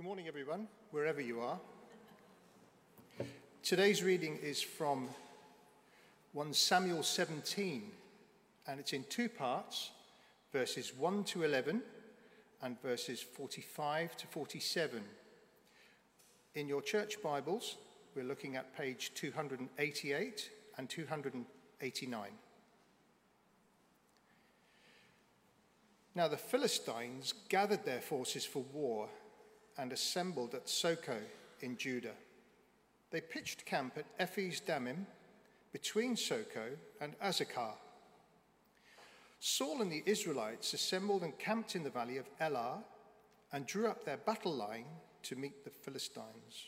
Good morning, everyone, wherever you are. Today's reading is from 1 Samuel 17, and it's in two parts verses 1 to 11 and verses 45 to 47. In your church Bibles, we're looking at page 288 and 289. Now the Philistines gathered their forces for war and assembled at Soko in Judah. They pitched camp at Ephes Dammim between Soko and Azekah. Saul and the Israelites assembled and camped in the valley of Elah and drew up their battle line to meet the Philistines.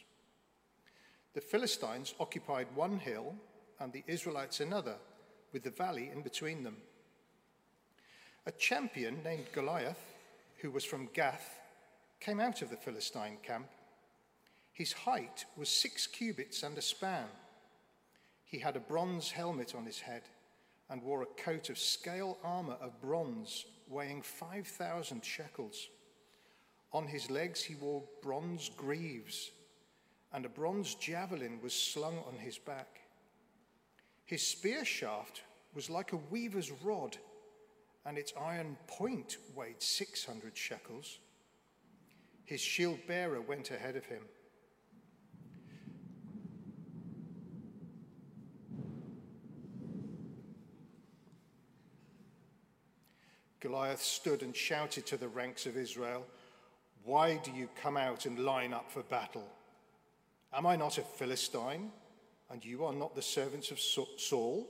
The Philistines occupied one hill and the Israelites another, with the valley in between them. A champion named Goliath, who was from Gath, came out of the Philistine camp. His height was six cubits and a span. He had a bronze helmet on his head and wore a coat of scale armor of bronze weighing 5,000 shekels. On his legs he wore bronze greaves, and a bronze javelin was slung on his back. His spear shaft was like a weaver's rod, and its iron point weighed 600 shekels. His shield bearer went ahead of him. Goliath stood and shouted to the ranks of Israel, Why do you come out and line up for battle? Am I not a Philistine, and you are not the servants of Saul?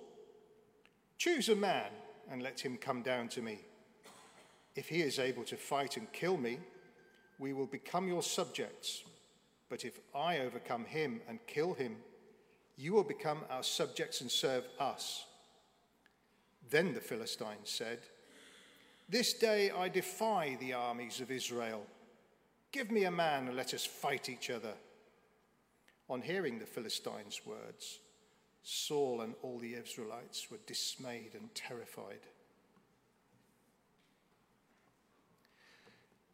Choose a man and let him come down to me. If he is able to fight and kill me, we will become your subjects. But if I overcome him and kill him, you will become our subjects and serve us. Then the Philistines said, This day I defy the armies of Israel. Give me a man and let us fight each other. On hearing the Philistines' words, Saul and all the Israelites were dismayed and terrified.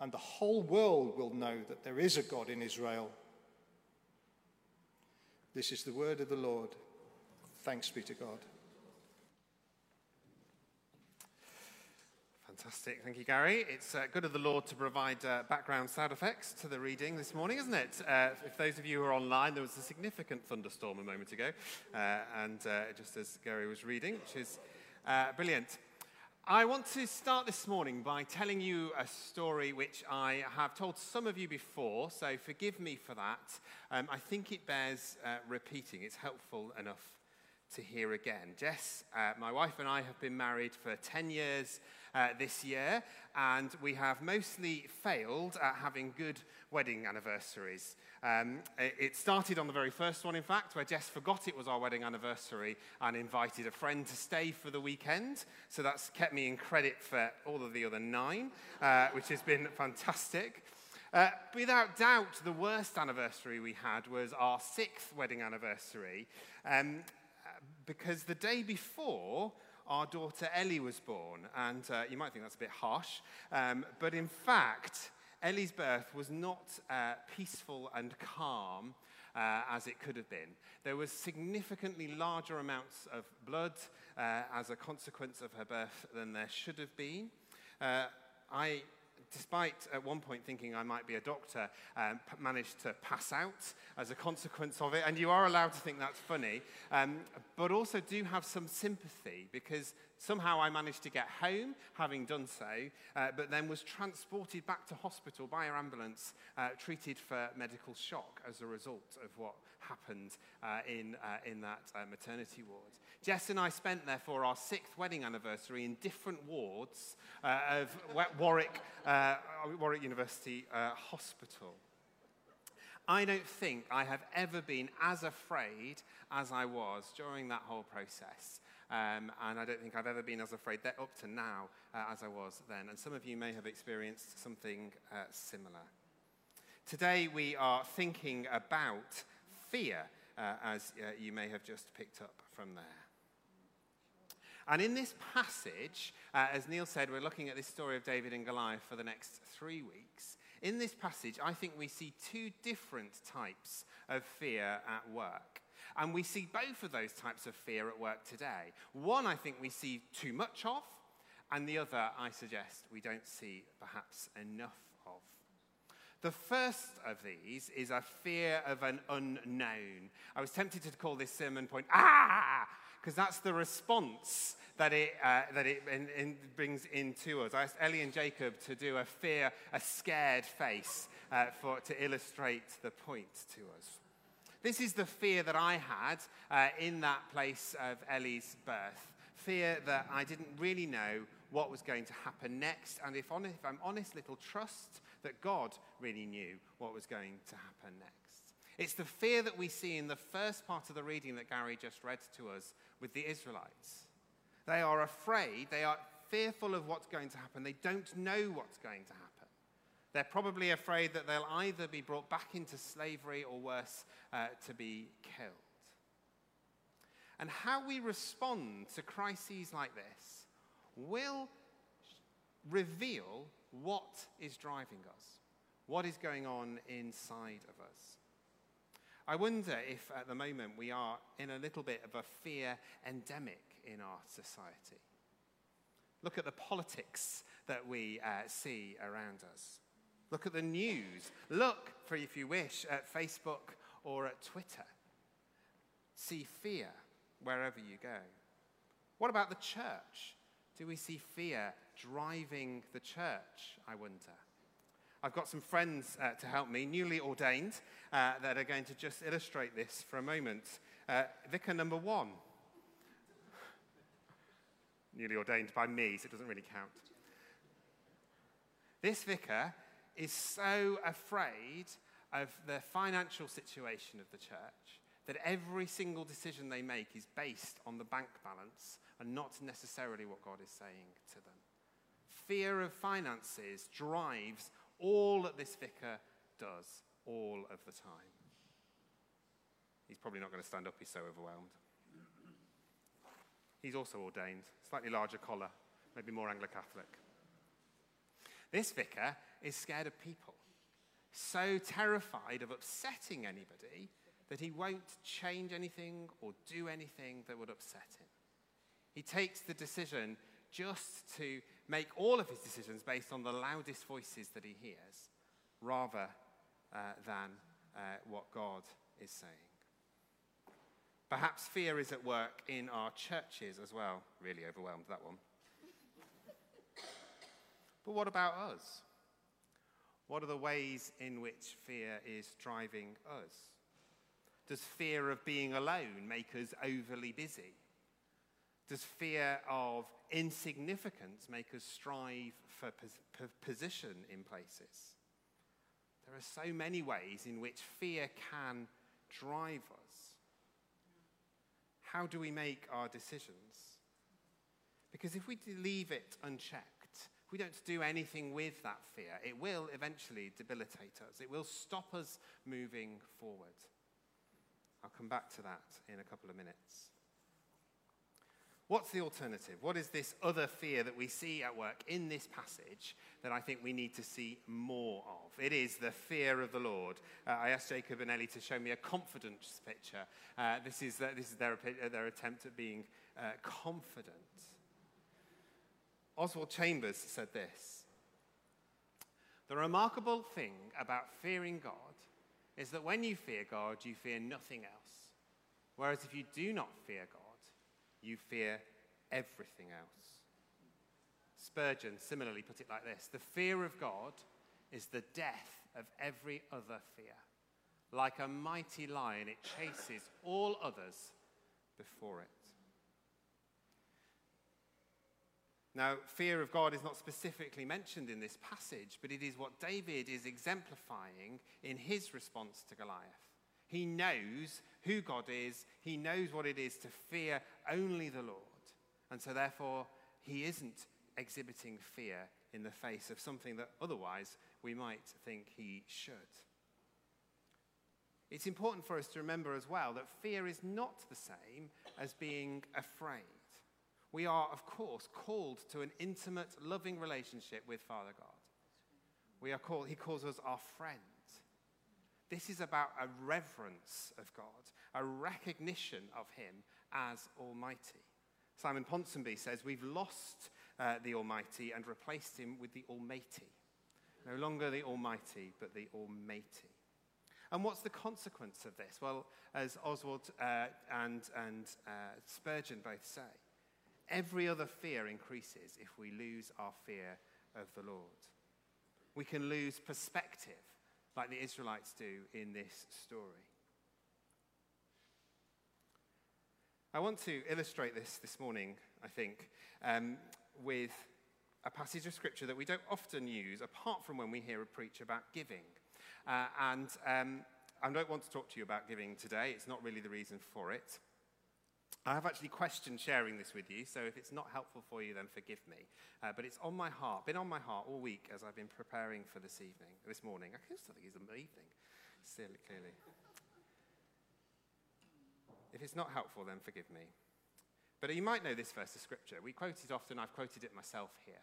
and the whole world will know that there is a God in Israel. This is the word of the Lord. Thanks be to God. Fantastic. Thank you, Gary. It's uh, good of the Lord to provide uh, background sound effects to the reading this morning, isn't it? Uh, if those of you who are online, there was a significant thunderstorm a moment ago, uh, and uh, just as Gary was reading, which is uh, brilliant. I want to start this morning by telling you a story which I have told some of you before, so forgive me for that. Um, I think it bears uh, repeating, it's helpful enough to hear again. Jess, uh, my wife, and I have been married for 10 years uh, this year, and we have mostly failed at having good wedding anniversaries. Um, it started on the very first one, in fact, where Jess forgot it was our wedding anniversary and invited a friend to stay for the weekend. So that's kept me in credit for all of the other nine, uh, which has been fantastic. Uh, without doubt, the worst anniversary we had was our sixth wedding anniversary, um, because the day before, our daughter Ellie was born. And uh, you might think that's a bit harsh, um, but in fact, Ellie's birth was not uh, peaceful and calm uh, as it could have been. There was significantly larger amounts of blood uh, as a consequence of her birth than there should have been. Uh, I despite at one point thinking I might be a doctor, um, managed to pass out as a consequence of it. And you are allowed to think that's funny, um, but also do have some sympathy because somehow I managed to get home having done so, uh, but then was transported back to hospital by an ambulance, uh, treated for medical shock as a result of what happened uh, in, uh, in that uh, maternity ward. Jess and I spent, therefore, our sixth wedding anniversary in different wards uh, of Warwick, Warwick University Hospital. I don't think I have ever been as afraid as I was during that whole process. Um, and I don't think I've ever been as afraid that up to now uh, as I was then. And some of you may have experienced something uh, similar. Today we are thinking about fear, uh, as uh, you may have just picked up from there. And in this passage, uh, as Neil said, we're looking at this story of David and Goliath for the next three weeks. In this passage, I think we see two different types of fear at work. And we see both of those types of fear at work today. One, I think we see too much of, and the other, I suggest, we don't see perhaps enough of. The first of these is a fear of an unknown. I was tempted to call this sermon point, ah, because that's the response that it, uh, that it in, in brings into us. I asked Ellie and Jacob to do a fear, a scared face uh, for, to illustrate the point to us. This is the fear that I had uh, in that place of Ellie's birth. Fear that I didn't really know what was going to happen next, and if, honest, if I'm honest, little trust that God really knew what was going to happen next. It's the fear that we see in the first part of the reading that Gary just read to us with the Israelites. They are afraid, they are fearful of what's going to happen, they don't know what's going to happen. They're probably afraid that they'll either be brought back into slavery or worse, uh, to be killed. And how we respond to crises like this will reveal what is driving us, what is going on inside of us. I wonder if at the moment we are in a little bit of a fear endemic in our society. Look at the politics that we uh, see around us. Look at the news. Look, for if you wish, at Facebook or at Twitter. See fear wherever you go. What about the church? Do we see fear driving the church, I wonder? I've got some friends uh, to help me, newly ordained, uh, that are going to just illustrate this for a moment. Uh, vicar number one. newly ordained by me, so it doesn't really count. This vicar is so afraid of the financial situation of the church that every single decision they make is based on the bank balance and not necessarily what God is saying to them. Fear of finances drives all that this vicar does all of the time. He's probably not going to stand up, he's so overwhelmed. He's also ordained, slightly larger collar, maybe more Anglo Catholic. This vicar is scared of people, so terrified of upsetting anybody that he won't change anything or do anything that would upset him. He takes the decision just to make all of his decisions based on the loudest voices that he hears, rather uh, than uh, what God is saying. Perhaps fear is at work in our churches as well. Really overwhelmed that one. But what about us? What are the ways in which fear is driving us? Does fear of being alone make us overly busy? Does fear of insignificance make us strive for pos- position in places? There are so many ways in which fear can drive us. How do we make our decisions? Because if we leave it unchecked, if we don't do anything with that fear, it will eventually debilitate us. It will stop us moving forward. I'll come back to that in a couple of minutes. What's the alternative? What is this other fear that we see at work in this passage that I think we need to see more of? It is the fear of the Lord. Uh, I asked Jacob and Ellie to show me a confidence picture. Uh, this is, uh, this is their, their attempt at being uh, confident. Oswald Chambers said this The remarkable thing about fearing God is that when you fear God, you fear nothing else. Whereas if you do not fear God, you fear everything else. Spurgeon similarly put it like this The fear of God is the death of every other fear. Like a mighty lion, it chases all others before it. Now, fear of God is not specifically mentioned in this passage, but it is what David is exemplifying in his response to Goliath. He knows who God is, he knows what it is to fear only the Lord. And so, therefore, he isn't exhibiting fear in the face of something that otherwise we might think he should. It's important for us to remember as well that fear is not the same as being afraid. We are, of course, called to an intimate, loving relationship with Father God. We are called, he calls us our friend. This is about a reverence of God, a recognition of Him as Almighty. Simon Ponsonby says, We've lost uh, the Almighty and replaced Him with the Almighty. No longer the Almighty, but the Almighty. And what's the consequence of this? Well, as Oswald uh, and, and uh, Spurgeon both say, every other fear increases if we lose our fear of the Lord. We can lose perspective, like the Israelites do in this story. I want to illustrate this this morning, I think, um, with a passage of scripture that we don't often use, apart from when we hear a preach about giving. Uh, and um, I don't want to talk to you about giving today, it's not really the reason for it. I have actually questioned sharing this with you, so if it's not helpful for you, then forgive me. Uh, but it's on my heart, been on my heart all week as I've been preparing for this evening, this morning. I still think it's an evening, still, clearly. If it's not helpful, then forgive me. But you might know this verse of scripture. We quote it often, I've quoted it myself here.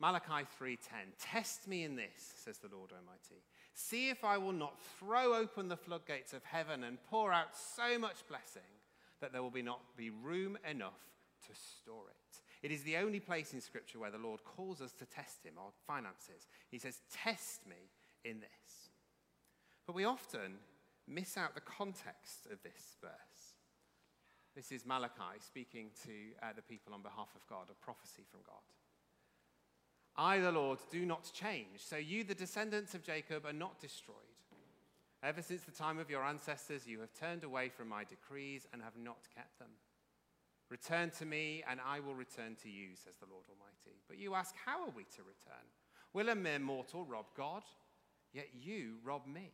Malachi 3:10 Test me in this says the Lord Almighty see if I will not throw open the floodgates of heaven and pour out so much blessing that there will be not be room enough to store it. It is the only place in scripture where the Lord calls us to test him our finances. He says test me in this. But we often miss out the context of this verse. This is Malachi speaking to uh, the people on behalf of God a prophecy from God. I, the Lord, do not change. So you, the descendants of Jacob, are not destroyed. Ever since the time of your ancestors, you have turned away from my decrees and have not kept them. Return to me, and I will return to you, says the Lord Almighty. But you ask, How are we to return? Will a mere mortal rob God? Yet you rob me.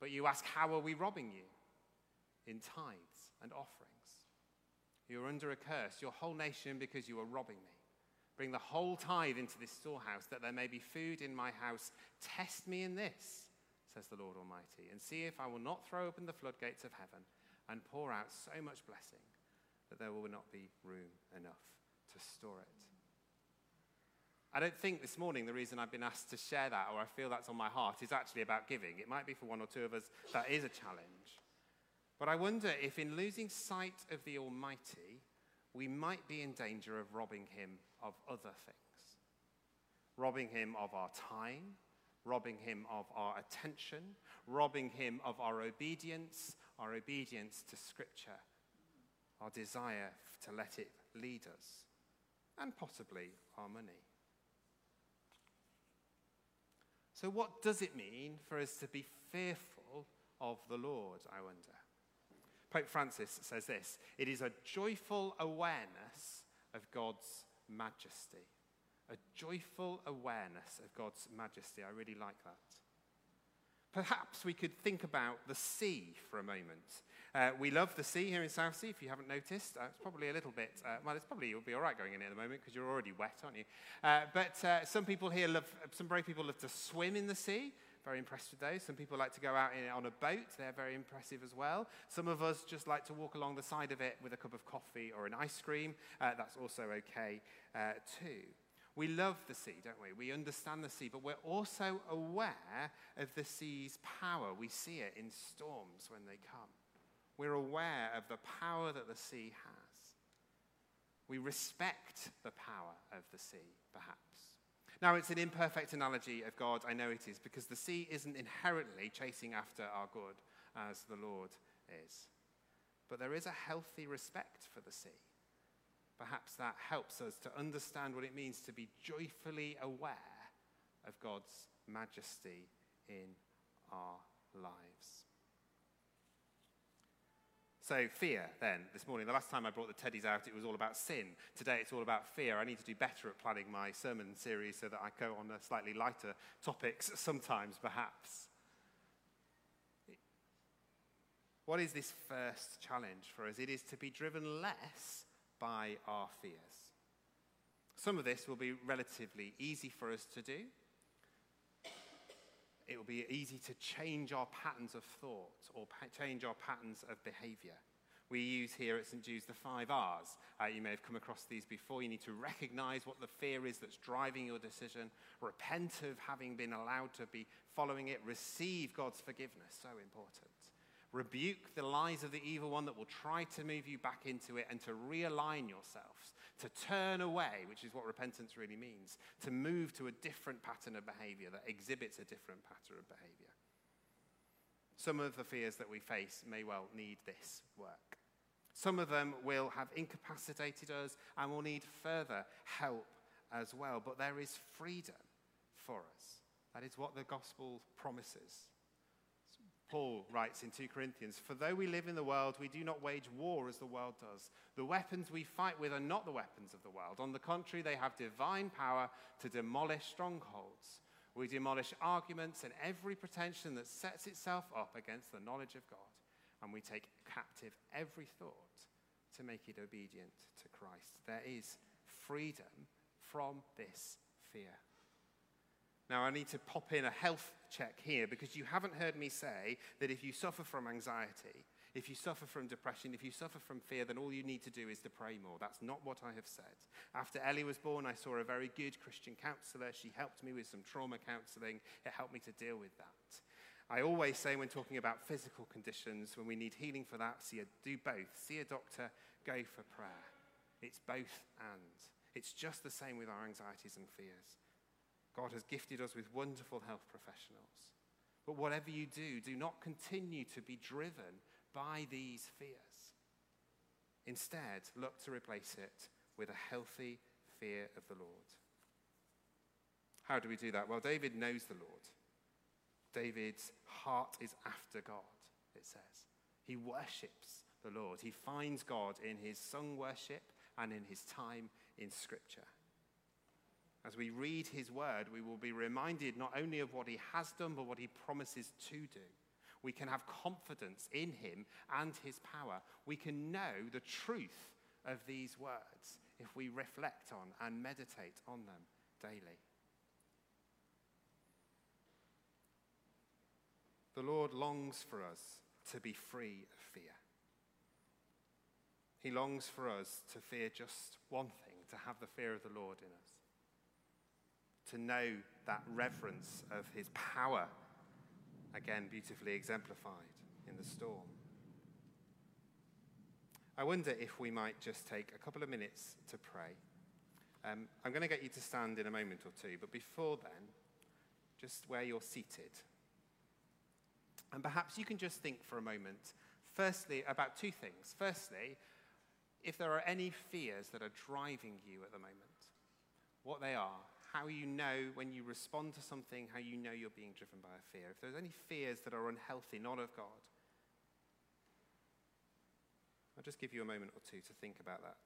But you ask, How are we robbing you? In tithes and offerings. You are under a curse, your whole nation, because you are robbing me. Bring the whole tithe into this storehouse, that there may be food in my house. Test me in this, says the Lord Almighty, and see if I will not throw open the floodgates of heaven and pour out so much blessing that there will not be room enough to store it. I don't think this morning the reason I've been asked to share that, or I feel that's on my heart, is actually about giving. It might be for one or two of us that is a challenge. But I wonder if, in losing sight of the Almighty, we might be in danger of robbing him of other things. Robbing him of our time, robbing him of our attention, robbing him of our obedience, our obedience to Scripture, our desire to let it lead us, and possibly our money. So, what does it mean for us to be fearful of the Lord, I wonder? Pope Francis says this it is a joyful awareness of God's majesty. A joyful awareness of God's majesty. I really like that. Perhaps we could think about the sea for a moment. Uh, we love the sea here in Southsea, if you haven't noticed. Uh, it's probably a little bit, uh, well, it's probably, you'll be all right going in at the moment because you're already wet, aren't you? Uh, but uh, some people here love, some brave people love to swim in the sea. Very impressed with those. Some people like to go out in, on a boat. They're very impressive as well. Some of us just like to walk along the side of it with a cup of coffee or an ice cream. Uh, that's also okay too. We love the sea, don't we? We understand the sea, but we're also aware of the sea's power. We see it in storms when they come. We're aware of the power that the sea has. We respect the power of the sea, perhaps. Now, it's an imperfect analogy of God, I know it is, because the sea isn't inherently chasing after our good as the Lord is. But there is a healthy respect for the sea. Perhaps that helps us to understand what it means to be joyfully aware of God's majesty in our lives. So, fear, then, this morning, the last time I brought the teddies out, it was all about sin. Today, it's all about fear. I need to do better at planning my sermon series so that I go on slightly lighter topics sometimes, perhaps. What is this first challenge for us? It is to be driven less by our fears. Some of this will be relatively easy for us to do. It will be easy to change our patterns of thought or pa- change our patterns of behavior. We use here at St. Jude's the five R's. Uh, you may have come across these before. You need to recognize what the fear is that's driving your decision, repent of having been allowed to be following it, receive God's forgiveness. So important. Rebuke the lies of the evil one that will try to move you back into it and to realign yourselves, to turn away, which is what repentance really means, to move to a different pattern of behavior that exhibits a different pattern of behavior. Some of the fears that we face may well need this work. Some of them will have incapacitated us and will need further help as well. But there is freedom for us. That is what the gospel promises. Paul writes in 2 Corinthians For though we live in the world, we do not wage war as the world does. The weapons we fight with are not the weapons of the world. On the contrary, they have divine power to demolish strongholds. We demolish arguments and every pretension that sets itself up against the knowledge of God. And we take captive every thought to make it obedient to Christ. There is freedom from this fear. Now, I need to pop in a health check here because you haven't heard me say that if you suffer from anxiety, if you suffer from depression, if you suffer from fear, then all you need to do is to pray more. That's not what I have said. After Ellie was born, I saw a very good Christian counselor. She helped me with some trauma counseling. It helped me to deal with that. I always say when talking about physical conditions, when we need healing for that, see a, do both. See a doctor, go for prayer. It's both and. It's just the same with our anxieties and fears. God has gifted us with wonderful health professionals. But whatever you do, do not continue to be driven by these fears. Instead, look to replace it with a healthy fear of the Lord. How do we do that? Well, David knows the Lord. David's heart is after God, it says. He worships the Lord. He finds God in his sung worship and in his time in Scripture. As we read his word, we will be reminded not only of what he has done, but what he promises to do. We can have confidence in him and his power. We can know the truth of these words if we reflect on and meditate on them daily. The Lord longs for us to be free of fear. He longs for us to fear just one thing, to have the fear of the Lord in us to know that reverence of his power, again, beautifully exemplified in the storm. I wonder if we might just take a couple of minutes to pray. Um, I'm going to get you to stand in a moment or two, but before then, just where you're seated. And perhaps you can just think for a moment, firstly, about two things. Firstly, if there are any fears that are driving you at the moment, what they are, how you know when you respond to something, how you know you're being driven by a fear. If there's any fears that are unhealthy, not of God, I'll just give you a moment or two to think about that.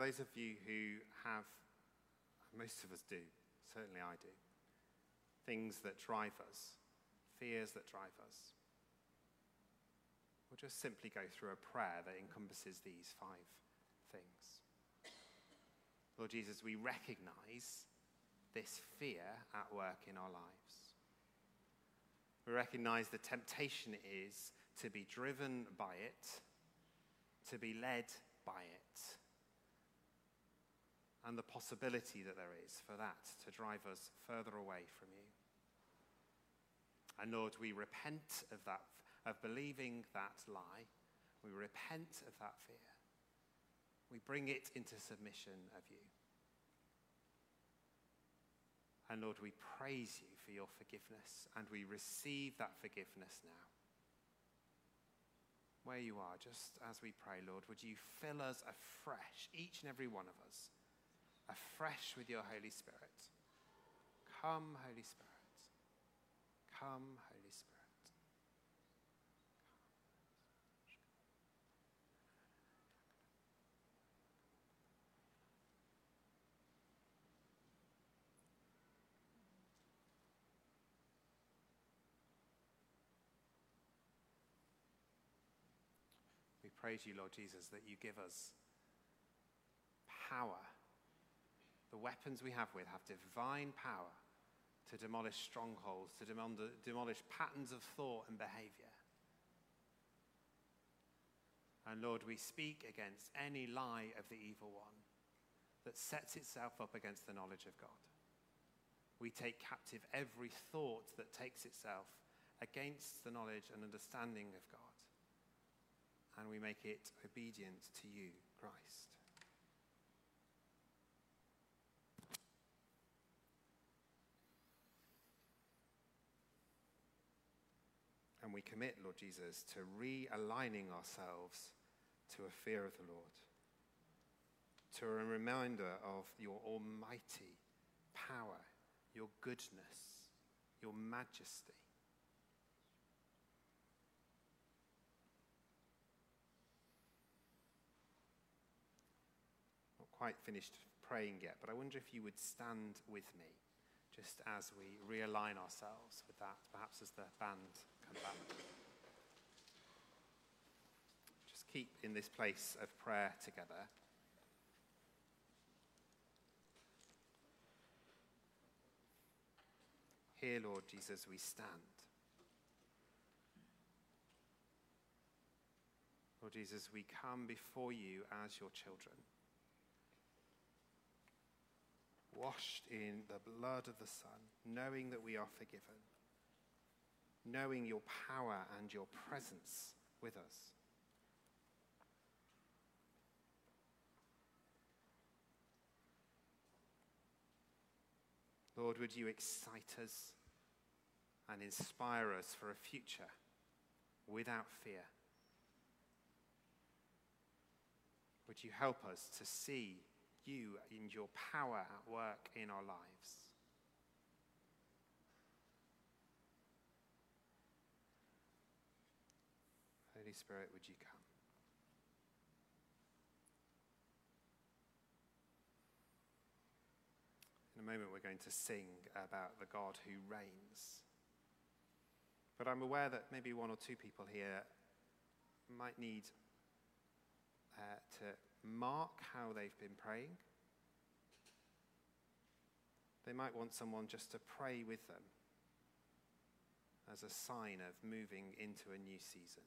For those of you who have, most of us do, certainly I do, things that drive us, fears that drive us, we'll just simply go through a prayer that encompasses these five things. Lord Jesus, we recognize this fear at work in our lives. We recognize the temptation it is to be driven by it, to be led by it and the possibility that there is for that to drive us further away from you. And Lord, we repent of that, of believing that lie. We repent of that fear. We bring it into submission of you. And Lord, we praise you for your forgiveness and we receive that forgiveness now. Where you are, just as we pray, Lord, would you fill us afresh, each and every one of us, afresh with your Holy Spirit? Come, Holy Spirit. Come, Holy Spirit. We praise you, Lord Jesus, that you give us power. The weapons we have with have divine power to demolish strongholds, to demolish patterns of thought and behavior. And Lord, we speak against any lie of the evil one that sets itself up against the knowledge of God. We take captive every thought that takes itself against the knowledge and understanding of God. And we make it obedient to you, Christ. We commit, Lord Jesus, to realigning ourselves to a fear of the Lord, to a reminder of your almighty power, your goodness, your majesty. Not quite finished praying yet, but I wonder if you would stand with me just as we realign ourselves with that, perhaps as the band back. Just keep in this place of prayer together. Here, Lord Jesus, we stand. Lord Jesus, we come before you as your children washed in the blood of the Son, knowing that we are forgiven, knowing your power and your presence with us. Lord, would you excite us and inspire us for a future without fear? Would you help us to see you in your power at work in our lives. Holy Spirit, would you come? In a moment, we're going to sing about the God who reigns. But I'm aware that maybe one or two people here might need uh, to mark how they've been praying. They might want someone just to pray with them as a sign of moving into a new season.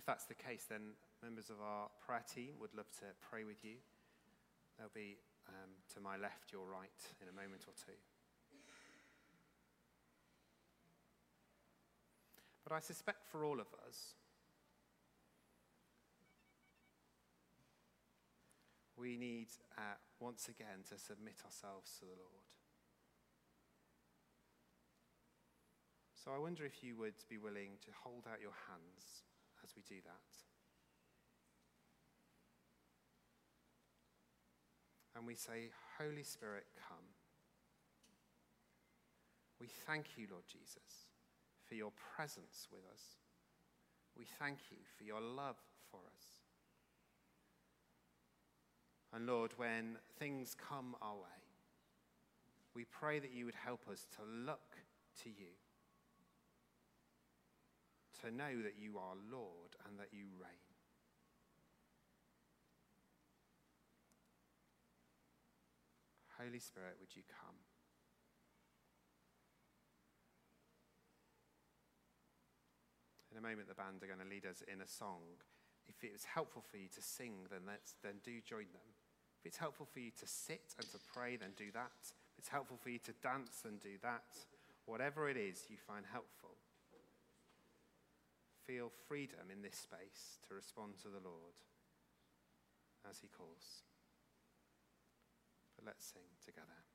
If that's the case, then members of our prayer team would love to pray with you. They'll be um, to my left, your right, in a moment or two. But I suspect for all of us, we need uh, once again to submit ourselves to the Lord. So I wonder if you would be willing to hold out your hands as we do that. And we say, Holy Spirit, come. We thank you, Lord Jesus for your presence with us. We thank you for your love for us. And Lord, when things come our way, we pray that you would help us to look to you, to know that you are Lord and that you reign. Holy Spirit, would you come? In a moment, the band are going to lead us in a song. If it's helpful for you to sing, then, let's, then do join them. If it's helpful for you to sit and to pray, then do that. If it's helpful for you to dance, then do that. whatever it is you find helpful, feel freedom in this space to respond to the Lord as he calls. But let's sing together.